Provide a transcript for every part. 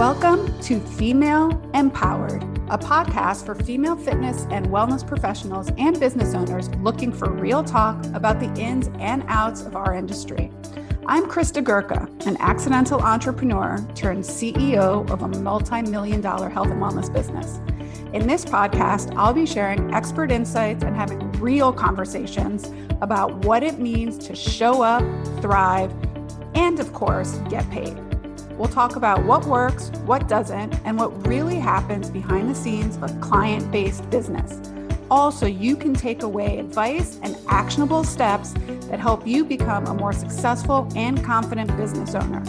Welcome to Female Empowered, a podcast for female fitness and wellness professionals and business owners looking for real talk about the ins and outs of our industry. I'm Christa Gurka, an accidental entrepreneur turned CEO of a multi million dollar health and wellness business. In this podcast, I'll be sharing expert insights and having real conversations about what it means to show up, thrive, and of course, get paid. We'll talk about what works, what doesn't, and what really happens behind the scenes of a client based business. Also, you can take away advice and actionable steps that help you become a more successful and confident business owner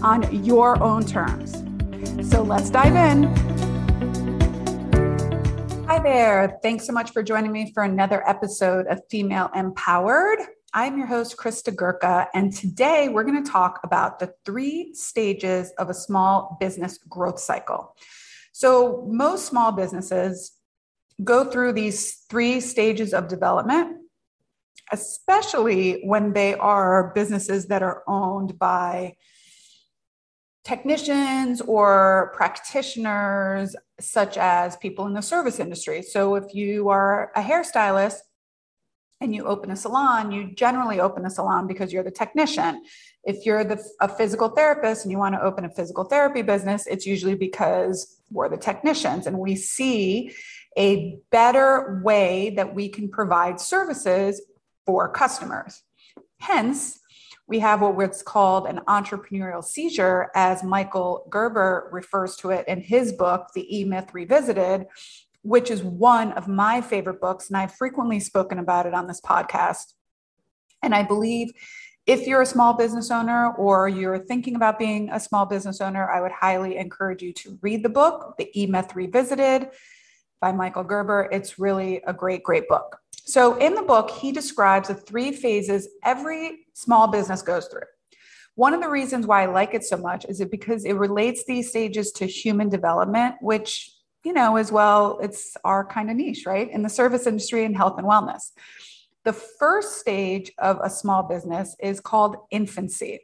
on your own terms. So let's dive in. Hi there. Thanks so much for joining me for another episode of Female Empowered. I'm your host, Christa Gurka, and today we're going to talk about the three stages of a small business growth cycle. So, most small businesses go through these three stages of development, especially when they are businesses that are owned by technicians or practitioners, such as people in the service industry. So, if you are a hairstylist, and you open a salon, you generally open a salon because you're the technician. If you're the, a physical therapist and you want to open a physical therapy business, it's usually because we're the technicians and we see a better way that we can provide services for customers. Hence, we have what's called an entrepreneurial seizure, as Michael Gerber refers to it in his book, The E Myth Revisited, which is one of my favorite books. And I've frequently spoken about it on this podcast. And I believe if you're a small business owner or you're thinking about being a small business owner, I would highly encourage you to read the book, The E Myth Revisited by Michael Gerber. It's really a great, great book. So, in the book, he describes the three phases every small business goes through. One of the reasons why I like it so much is it because it relates these stages to human development, which you know, as well, it's our kind of niche, right? In the service industry and health and wellness. The first stage of a small business is called infancy.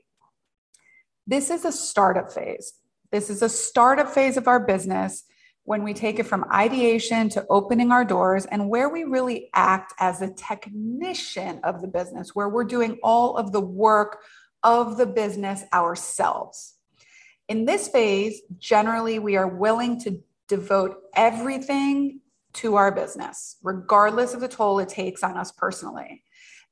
This is a startup phase. This is a startup phase of our business when we take it from ideation to opening our doors and where we really act as a technician of the business, where we're doing all of the work of the business ourselves. In this phase, generally, we are willing to devote everything to our business, regardless of the toll it takes on us personally.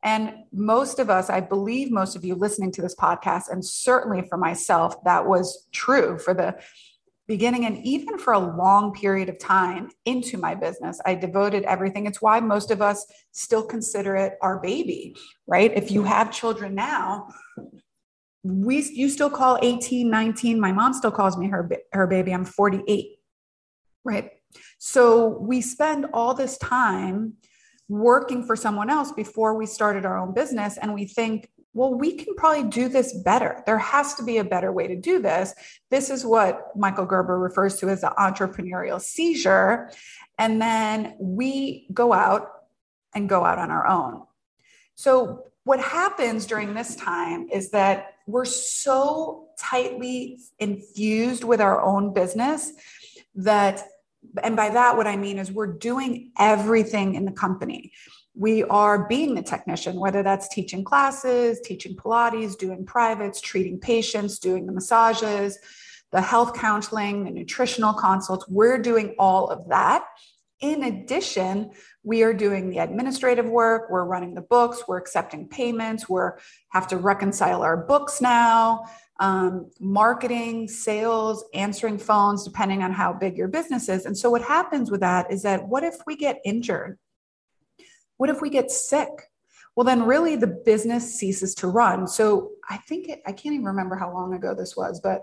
And most of us, I believe most of you listening to this podcast, and certainly for myself, that was true for the beginning and even for a long period of time into my business. I devoted everything. It's why most of us still consider it our baby, right? If you have children now, we you still call 18, 19. My mom still calls me her her baby. I'm 48 right? So we spend all this time working for someone else before we started our own business. And we think, well, we can probably do this better. There has to be a better way to do this. This is what Michael Gerber refers to as the entrepreneurial seizure. And then we go out and go out on our own. So, what happens during this time is that we're so tightly infused with our own business that and by that, what I mean is we're doing everything in the company. We are being the technician, whether that's teaching classes, teaching Pilates, doing privates, treating patients, doing the massages, the health counseling, the nutritional consults. We're doing all of that. In addition, we are doing the administrative work, we're running the books, we're accepting payments, we're have to reconcile our books now um, marketing, sales, answering phones, depending on how big your business is. And so, what happens with that is that what if we get injured? What if we get sick? Well, then really the business ceases to run. So, I think it, I can't even remember how long ago this was, but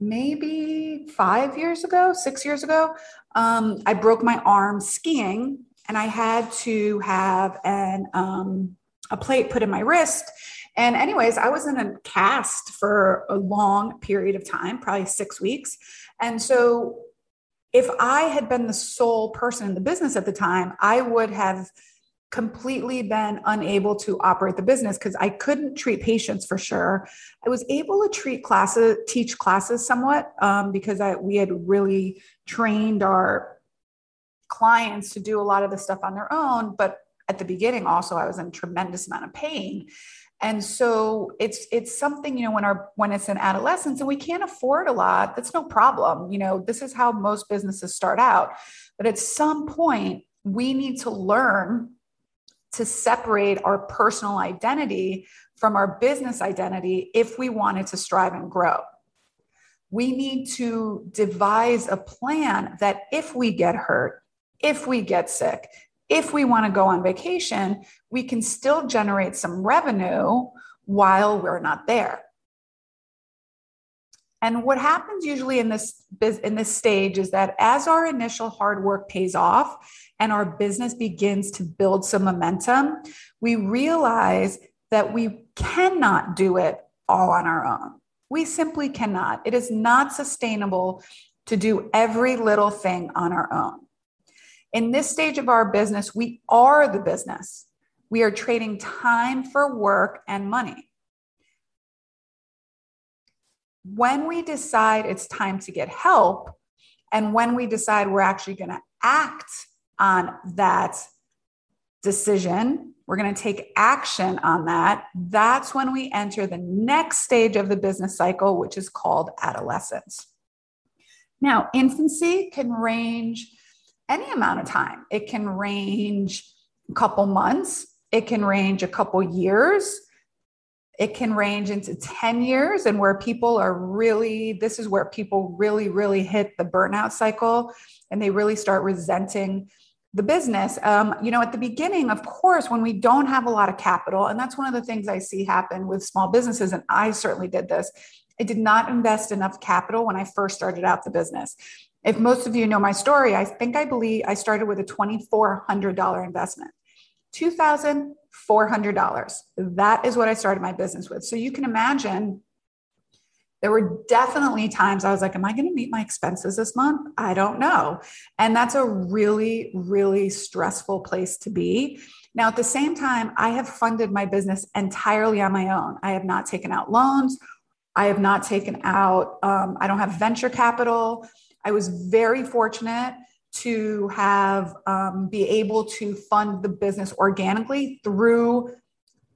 maybe five years ago, six years ago, um, I broke my arm skiing and I had to have an, um, a plate put in my wrist and, anyways, I was in a cast for a long period of time, probably six weeks. And so, if I had been the sole person in the business at the time, I would have completely been unable to operate the business because I couldn't treat patients for sure. I was able to treat classes, teach classes somewhat um, because I, we had really trained our clients to do a lot of the stuff on their own. But at the beginning, also, I was in tremendous amount of pain. And so it's it's something you know when our when it's in adolescence and we can't afford a lot that's no problem you know this is how most businesses start out but at some point we need to learn to separate our personal identity from our business identity if we wanted to strive and grow. We need to devise a plan that if we get hurt, if we get sick, if we want to go on vacation, we can still generate some revenue while we're not there. And what happens usually in this in this stage is that as our initial hard work pays off and our business begins to build some momentum, we realize that we cannot do it all on our own. We simply cannot. It is not sustainable to do every little thing on our own. In this stage of our business, we are the business. We are trading time for work and money when we decide it's time to get help and when we decide we're actually going to act on that decision, we're going to take action on that. That's when we enter the next stage of the business cycle, which is called adolescence. Now, infancy can range any amount of time, it can range a couple months, it can range a couple years. It can range into 10 years and where people are really this is where people really really hit the burnout cycle and they really start resenting the business. Um, you know at the beginning of course when we don't have a lot of capital and that's one of the things i see happen with small businesses and i certainly did this i did not invest enough capital when i first started out the business. If most of you know my story i think i believe i started with a $2400 investment 2000 $400. That is what I started my business with. So you can imagine there were definitely times I was like, Am I going to meet my expenses this month? I don't know. And that's a really, really stressful place to be. Now, at the same time, I have funded my business entirely on my own. I have not taken out loans. I have not taken out, um, I don't have venture capital. I was very fortunate to have um, be able to fund the business organically through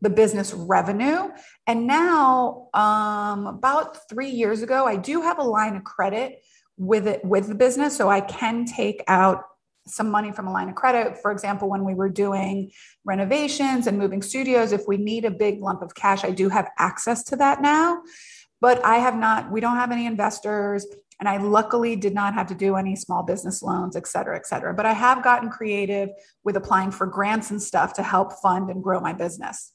the business revenue. And now, um, about three years ago, I do have a line of credit with it with the business, so I can take out some money from a line of credit. For example, when we were doing renovations and moving studios, if we need a big lump of cash, I do have access to that now. But I have not, we don't have any investors. And I luckily did not have to do any small business loans, et cetera, et cetera. But I have gotten creative with applying for grants and stuff to help fund and grow my business.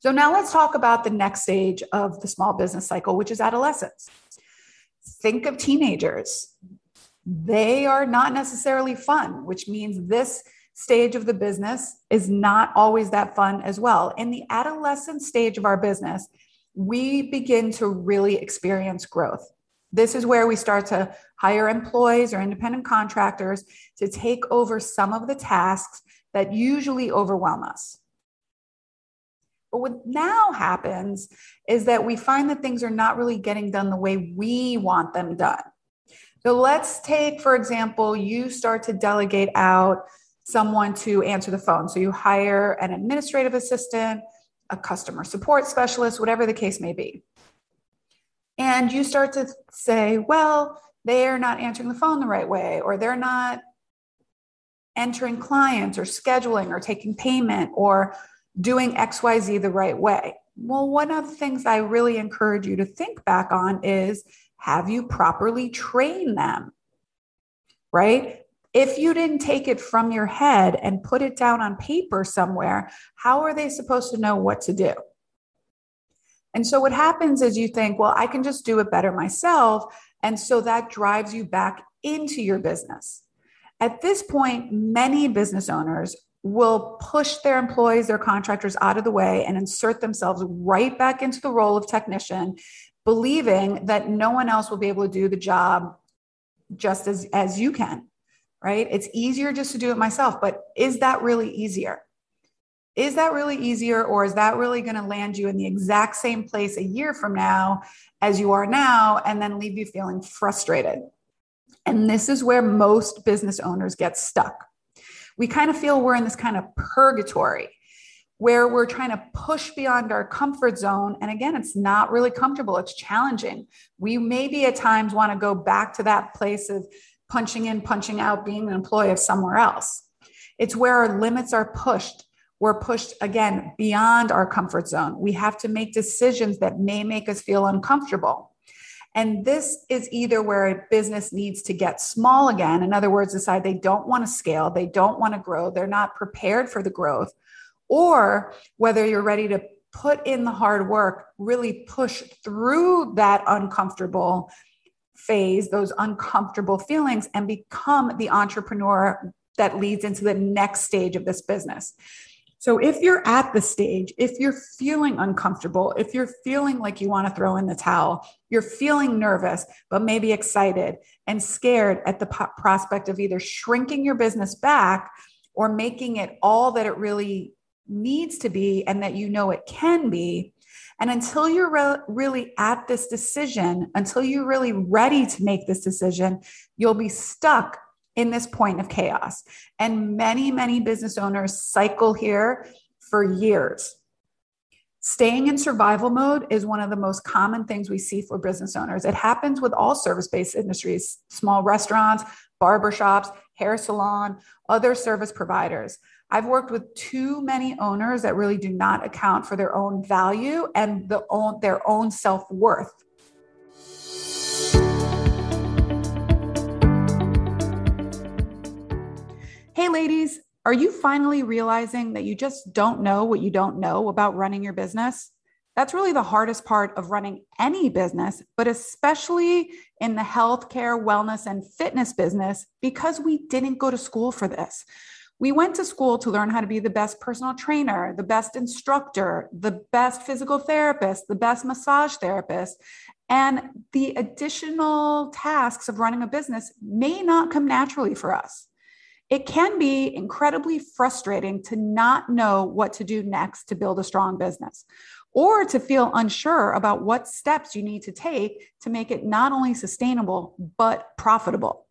So now let's talk about the next stage of the small business cycle, which is adolescence. Think of teenagers. They are not necessarily fun, which means this stage of the business is not always that fun as well. In the adolescent stage of our business, we begin to really experience growth. This is where we start to hire employees or independent contractors to take over some of the tasks that usually overwhelm us. But what now happens is that we find that things are not really getting done the way we want them done. So let's take, for example, you start to delegate out someone to answer the phone. So you hire an administrative assistant, a customer support specialist, whatever the case may be. And you start to say, well, they're not answering the phone the right way, or they're not entering clients or scheduling or taking payment or doing XYZ the right way. Well, one of the things I really encourage you to think back on is have you properly trained them? Right? If you didn't take it from your head and put it down on paper somewhere, how are they supposed to know what to do? And so what happens is you think, well, I can just do it better myself. And so that drives you back into your business. At this point, many business owners will push their employees, their contractors out of the way and insert themselves right back into the role of technician, believing that no one else will be able to do the job just as, as you can, right? It's easier just to do it myself, but is that really easier? Is that really easier or is that really going to land you in the exact same place a year from now as you are now and then leave you feeling frustrated and this is where most business owners get stuck we kind of feel we're in this kind of purgatory where we're trying to push beyond our comfort zone. And again, it's not really comfortable, it's challenging. We maybe at times want to go back to that place of punching in, punching out, being an employee of somewhere else. It's where our limits are pushed. We're pushed again beyond our comfort zone. We have to make decisions that may make us feel uncomfortable. And this is either where a business needs to get small again. In other words, decide they don't want to scale, they don't want to grow, they're not prepared for the growth, or whether you're ready to put in the hard work, really push through that uncomfortable phase, those uncomfortable feelings, and become the entrepreneur that leads into the next stage of this business. So, if you're at the stage, if you're feeling uncomfortable, if you're feeling like you want to throw in the towel, you're feeling nervous, but maybe excited and scared at the prospect of either shrinking your business back or making it all that it really needs to be and that you know it can be. And until you're re- really at this decision, until you're really ready to make this decision, you'll be stuck in this point of chaos. And many, many business owners cycle here for years. Staying in survival mode is one of the most common things we see for business owners. It happens with all service based industries, small restaurants, barbershops, hair salon, other service providers. I've worked with too many owners that really do not account for their own value and the own, their own self worth. Hey, ladies, are you finally realizing that you just don't know what you don't know about running your business? That's really the hardest part of running any business, but especially in the healthcare, wellness, and fitness business because we didn't go to school for this. We went to school to learn how to be the best personal trainer, the best instructor, the best physical therapist, the best massage therapist. And the additional tasks of running a business may not come naturally for us. It can be incredibly frustrating to not know what to do next to build a strong business or to feel unsure about what steps you need to take to make it not only sustainable, but profitable.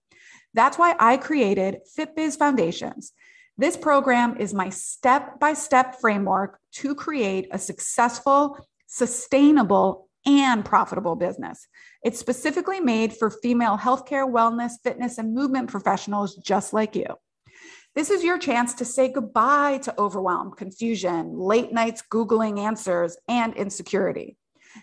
That's why I created FitBiz Foundations. This program is my step by step framework to create a successful, sustainable, and profitable business. It's specifically made for female healthcare, wellness, fitness, and movement professionals just like you. This is your chance to say goodbye to overwhelm, confusion, late nights Googling answers, and insecurity.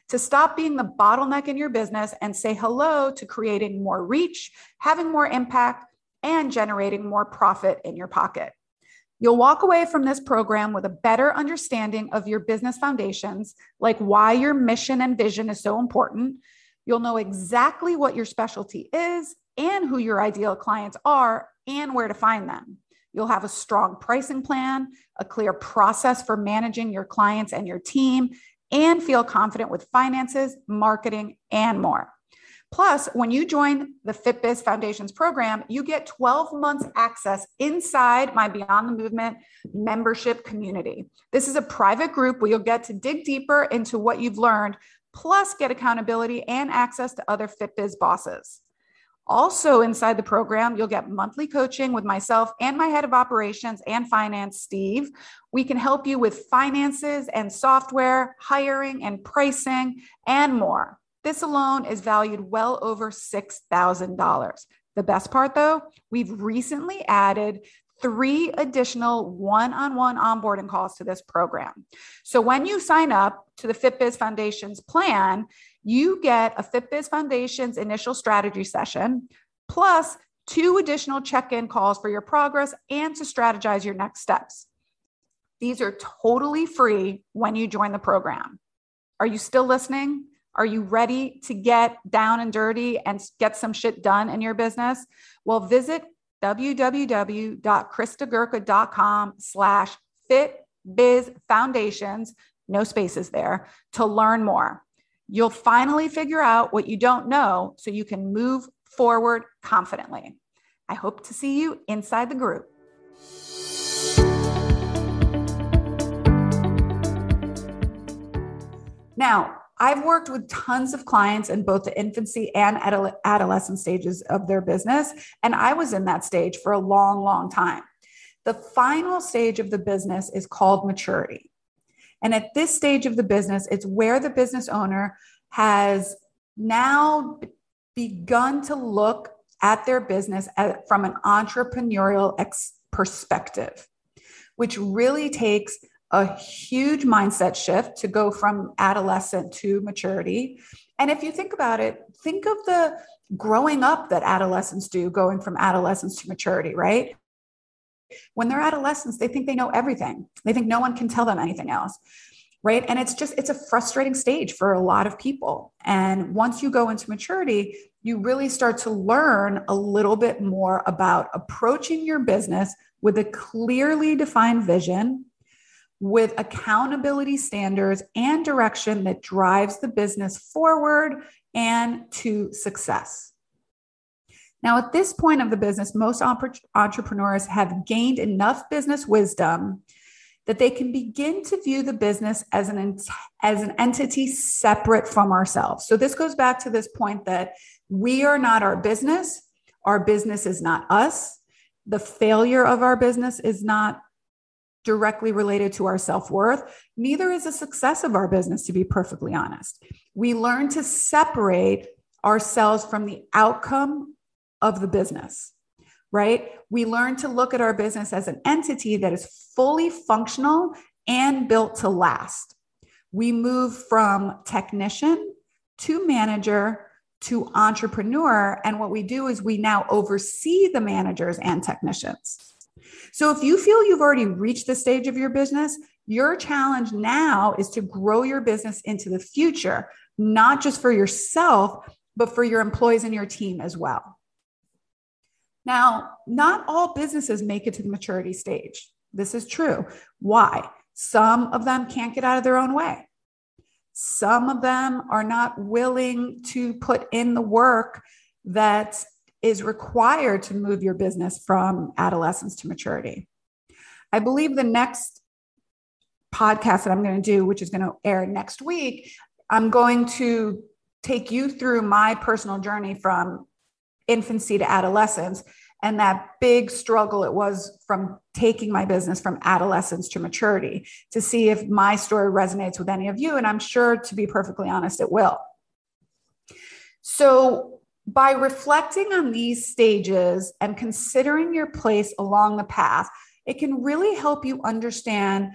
To stop being the bottleneck in your business and say hello to creating more reach, having more impact, and generating more profit in your pocket. You'll walk away from this program with a better understanding of your business foundations, like why your mission and vision is so important. You'll know exactly what your specialty is and who your ideal clients are and where to find them. You'll have a strong pricing plan, a clear process for managing your clients and your team, and feel confident with finances, marketing, and more. Plus, when you join the FitBiz Foundations program, you get 12 months access inside my Beyond the Movement membership community. This is a private group where you'll get to dig deeper into what you've learned, plus get accountability and access to other FitBiz bosses. Also, inside the program, you'll get monthly coaching with myself and my head of operations and finance, Steve. We can help you with finances and software, hiring and pricing, and more. This alone is valued well over $6,000. The best part, though, we've recently added three additional one on one onboarding calls to this program. So when you sign up to the FitBiz Foundation's plan, you get a FitBiz Foundation's initial strategy session, plus two additional check in calls for your progress and to strategize your next steps. These are totally free when you join the program. Are you still listening? Are you ready to get down and dirty and get some shit done in your business? Well, visit www.christagurka.com slash fitbizfoundations, no spaces there, to learn more. You'll finally figure out what you don't know so you can move forward confidently. I hope to see you inside the group. Now, I've worked with tons of clients in both the infancy and adolescent stages of their business, and I was in that stage for a long, long time. The final stage of the business is called maturity. And at this stage of the business, it's where the business owner has now begun to look at their business at, from an entrepreneurial ex- perspective, which really takes a huge mindset shift to go from adolescent to maturity. And if you think about it, think of the growing up that adolescents do, going from adolescence to maturity, right? When they're adolescents, they think they know everything. They think no one can tell them anything else. Right. And it's just, it's a frustrating stage for a lot of people. And once you go into maturity, you really start to learn a little bit more about approaching your business with a clearly defined vision, with accountability standards and direction that drives the business forward and to success. Now, at this point of the business, most entrepreneurs have gained enough business wisdom that they can begin to view the business as an, as an entity separate from ourselves. So, this goes back to this point that we are not our business, our business is not us. The failure of our business is not directly related to our self worth. Neither is the success of our business, to be perfectly honest. We learn to separate ourselves from the outcome of the business, right? We learn to look at our business as an entity that is fully functional and built to last. We move from technician to manager to entrepreneur. And what we do is we now oversee the managers and technicians. So if you feel you've already reached the stage of your business, your challenge now is to grow your business into the future, not just for yourself, but for your employees and your team as well. Now, not all businesses make it to the maturity stage. This is true. Why? Some of them can't get out of their own way. Some of them are not willing to put in the work that is required to move your business from adolescence to maturity. I believe the next podcast that I'm going to do, which is going to air next week, I'm going to take you through my personal journey from infancy to adolescence and that big struggle it was from taking my business from adolescence to maturity to see if my story resonates with any of you. And I'm sure, to be perfectly honest, it will. So, by reflecting on these stages and considering your place along the path, it can really help you understand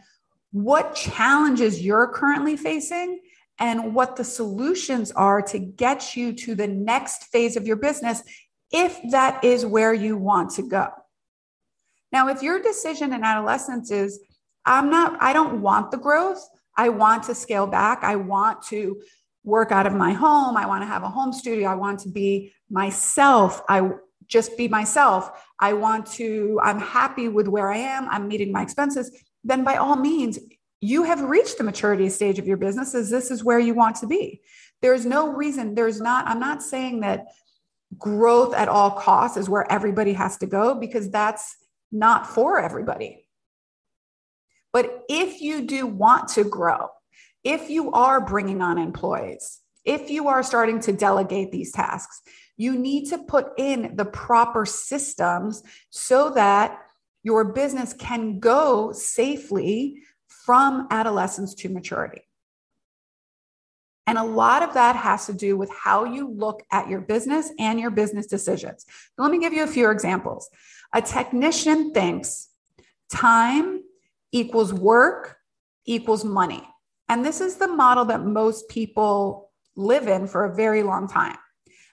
what challenges you're currently facing and what the solutions are to get you to the next phase of your business if that is where you want to go. Now, if your decision in adolescence is, I'm not, I don't want the growth, I want to scale back, I want to work out of my home, I want to have a home studio, I want to be myself, I just be myself, I want to, I'm happy with where I am, I'm meeting my expenses, then by all means, you have reached the maturity stage of your business as this is where you want to be. There's no reason, there's not, I'm not saying that growth at all costs is where everybody has to go because that's not for everybody. But if you do want to grow, if you are bringing on employees, if you are starting to delegate these tasks, you need to put in the proper systems so that your business can go safely from adolescence to maturity. And a lot of that has to do with how you look at your business and your business decisions. Let me give you a few examples. A technician thinks time equals work equals money. And this is the model that most people live in for a very long time.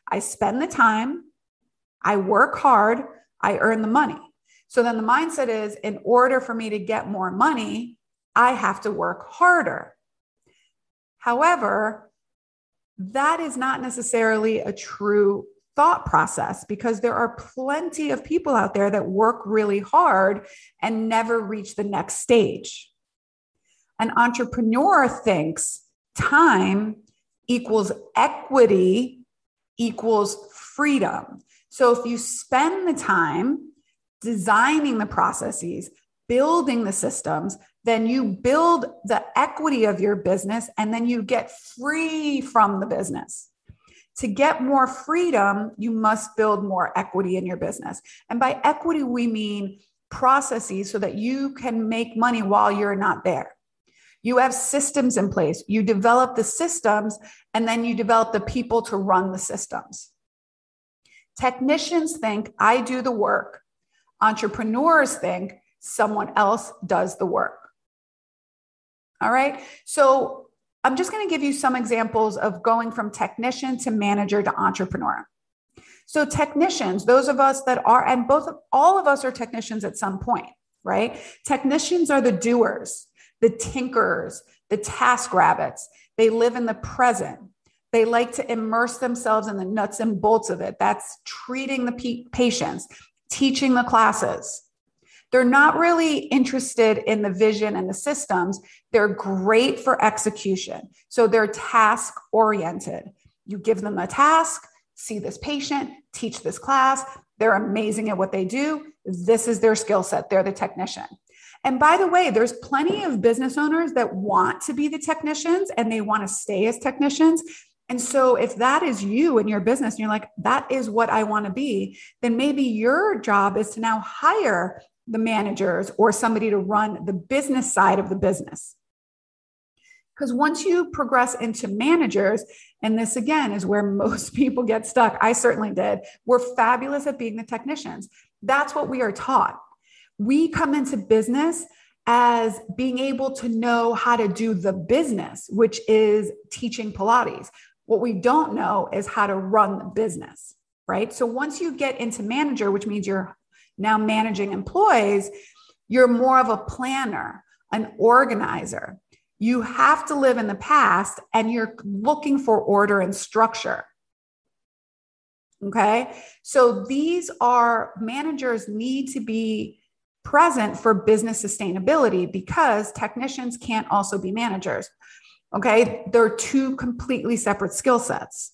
I spend the time, I work hard, I earn the money. So then the mindset is in order for me to get more money, I have to work harder. However, that is not necessarily a true thought process because there are plenty of people out there that work really hard and never reach the next stage. An entrepreneur thinks time equals equity equals freedom. So if you spend the time designing the processes, building the systems, then you build the equity of your business and then you get free from the business. To get more freedom, you must build more equity in your business. And by equity, we mean processes so that you can make money while you're not there. You have systems in place. You develop the systems and then you develop the people to run the systems. Technicians think I do the work. Entrepreneurs think someone else does the work. All right. So I'm just going to give you some examples of going from technician to manager to entrepreneur. So technicians, those of us that are, and both of all of us are technicians at some point, right? Technicians are the doers, the tinkers, the task rabbits. They live in the present. They like to immerse themselves in the nuts and bolts of it. That's treating the patients, teaching the classes. They're not really interested in the vision and the systems. They're great for execution. So they're task oriented. You give them a task, see this patient, teach this class. They're amazing at what they do. This is their skill set. They're the technician. And by the way, there's plenty of business owners that want to be the technicians and they want to stay as technicians. And so, if that is you in your business, and you're like, that is what I want to be, then maybe your job is to now hire the managers or somebody to run the business side of the business. Because once you progress into managers, and this again is where most people get stuck, I certainly did, we're fabulous at being the technicians. That's what we are taught. We come into business as being able to know how to do the business, which is teaching Pilates. What we don't know is how to run the business, right? So once you get into manager, which means you're now managing employees, you're more of a planner, an organizer. You have to live in the past and you're looking for order and structure. Okay. So these are managers need to be present for business sustainability because technicians can't also be managers. Okay. They're two completely separate skill sets.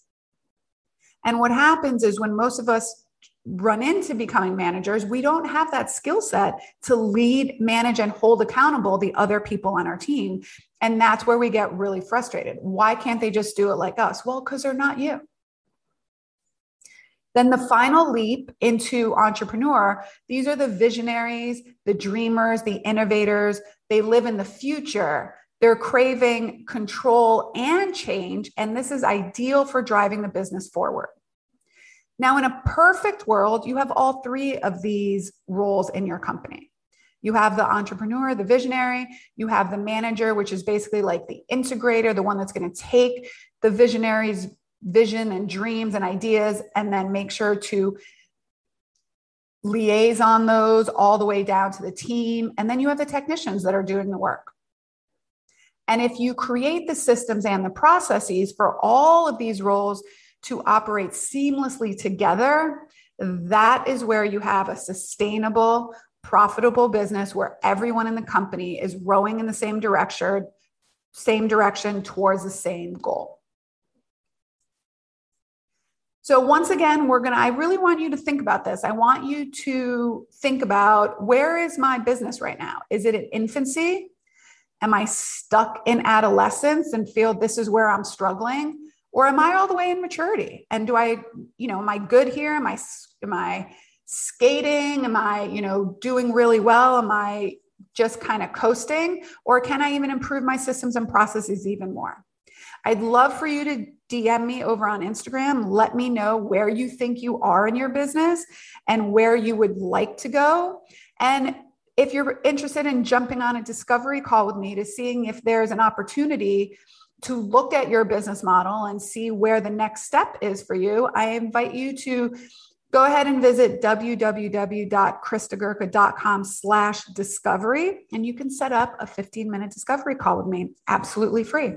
And what happens is when most of us run into becoming managers, we don't have that skill set to lead, manage, and hold accountable the other people on our team. And that's where we get really frustrated. Why can't they just do it like us? Well, because they're not you. Then the final leap into entrepreneur, these are the visionaries, the dreamers, the innovators. They live in the future. They're craving control and change. And this is ideal for driving the business forward. Now, in a perfect world, you have all three of these roles in your company. You have the entrepreneur, the visionary, you have the manager, which is basically like the integrator, the one that's going to take the visionary's vision and dreams and ideas and then make sure to liaison those all the way down to the team. And then you have the technicians that are doing the work. And if you create the systems and the processes for all of these roles, to operate seamlessly together, that is where you have a sustainable, profitable business where everyone in the company is rowing in the same direction, same direction towards the same goal. So once again, we're going to I really want you to think about this. I want you to think about where is my business right now? Is it in infancy? Am I stuck in adolescence and feel this is where I'm struggling? Or am i all the way in maturity? And do i you know am i good here? Am i am i skating? Am i you know doing really well? Am i just kind of coasting? Or can i even improve my systems and processes even more? I'd love for you to dm me over on instagram. Let me know where you think you are in your business and where you would like to go. And if you're interested in jumping on a discovery call with me to seeing if there's an opportunity to look at your business model and see where the next step is for you, I invite you to go ahead and visit www.christagurka.com slash discovery and you can set up a 15 minute discovery call with me. Absolutely free.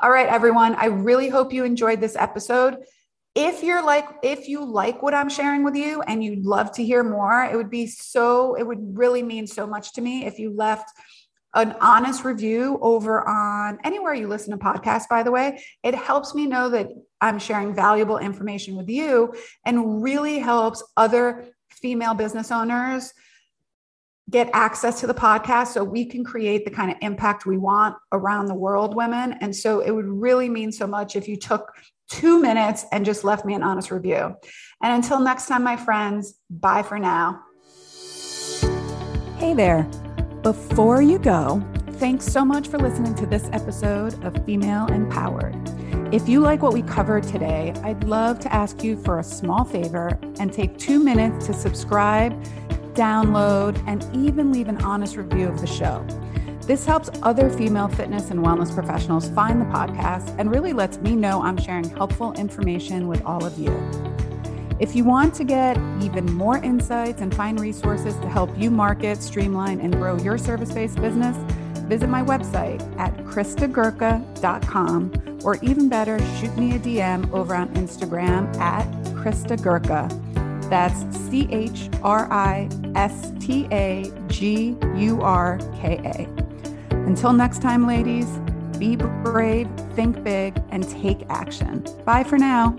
All right everyone i really hope you enjoyed this episode. If you're like if you like what i'm sharing with you and you'd love to hear more it would be so it would really mean so much to me if you left an honest review over on anywhere you listen to podcasts, by the way. It helps me know that I'm sharing valuable information with you and really helps other female business owners get access to the podcast so we can create the kind of impact we want around the world, women. And so it would really mean so much if you took two minutes and just left me an honest review. And until next time, my friends, bye for now. Hey there. Before you go, thanks so much for listening to this episode of Female Empowered. If you like what we covered today, I'd love to ask you for a small favor and take two minutes to subscribe, download, and even leave an honest review of the show. This helps other female fitness and wellness professionals find the podcast and really lets me know I'm sharing helpful information with all of you. If you want to get even more insights and find resources to help you market, streamline, and grow your service based business, visit my website at christagurka.com or even better, shoot me a DM over on Instagram at christagurka. That's C H R I S T A G U R K A. Until next time, ladies, be brave, think big, and take action. Bye for now.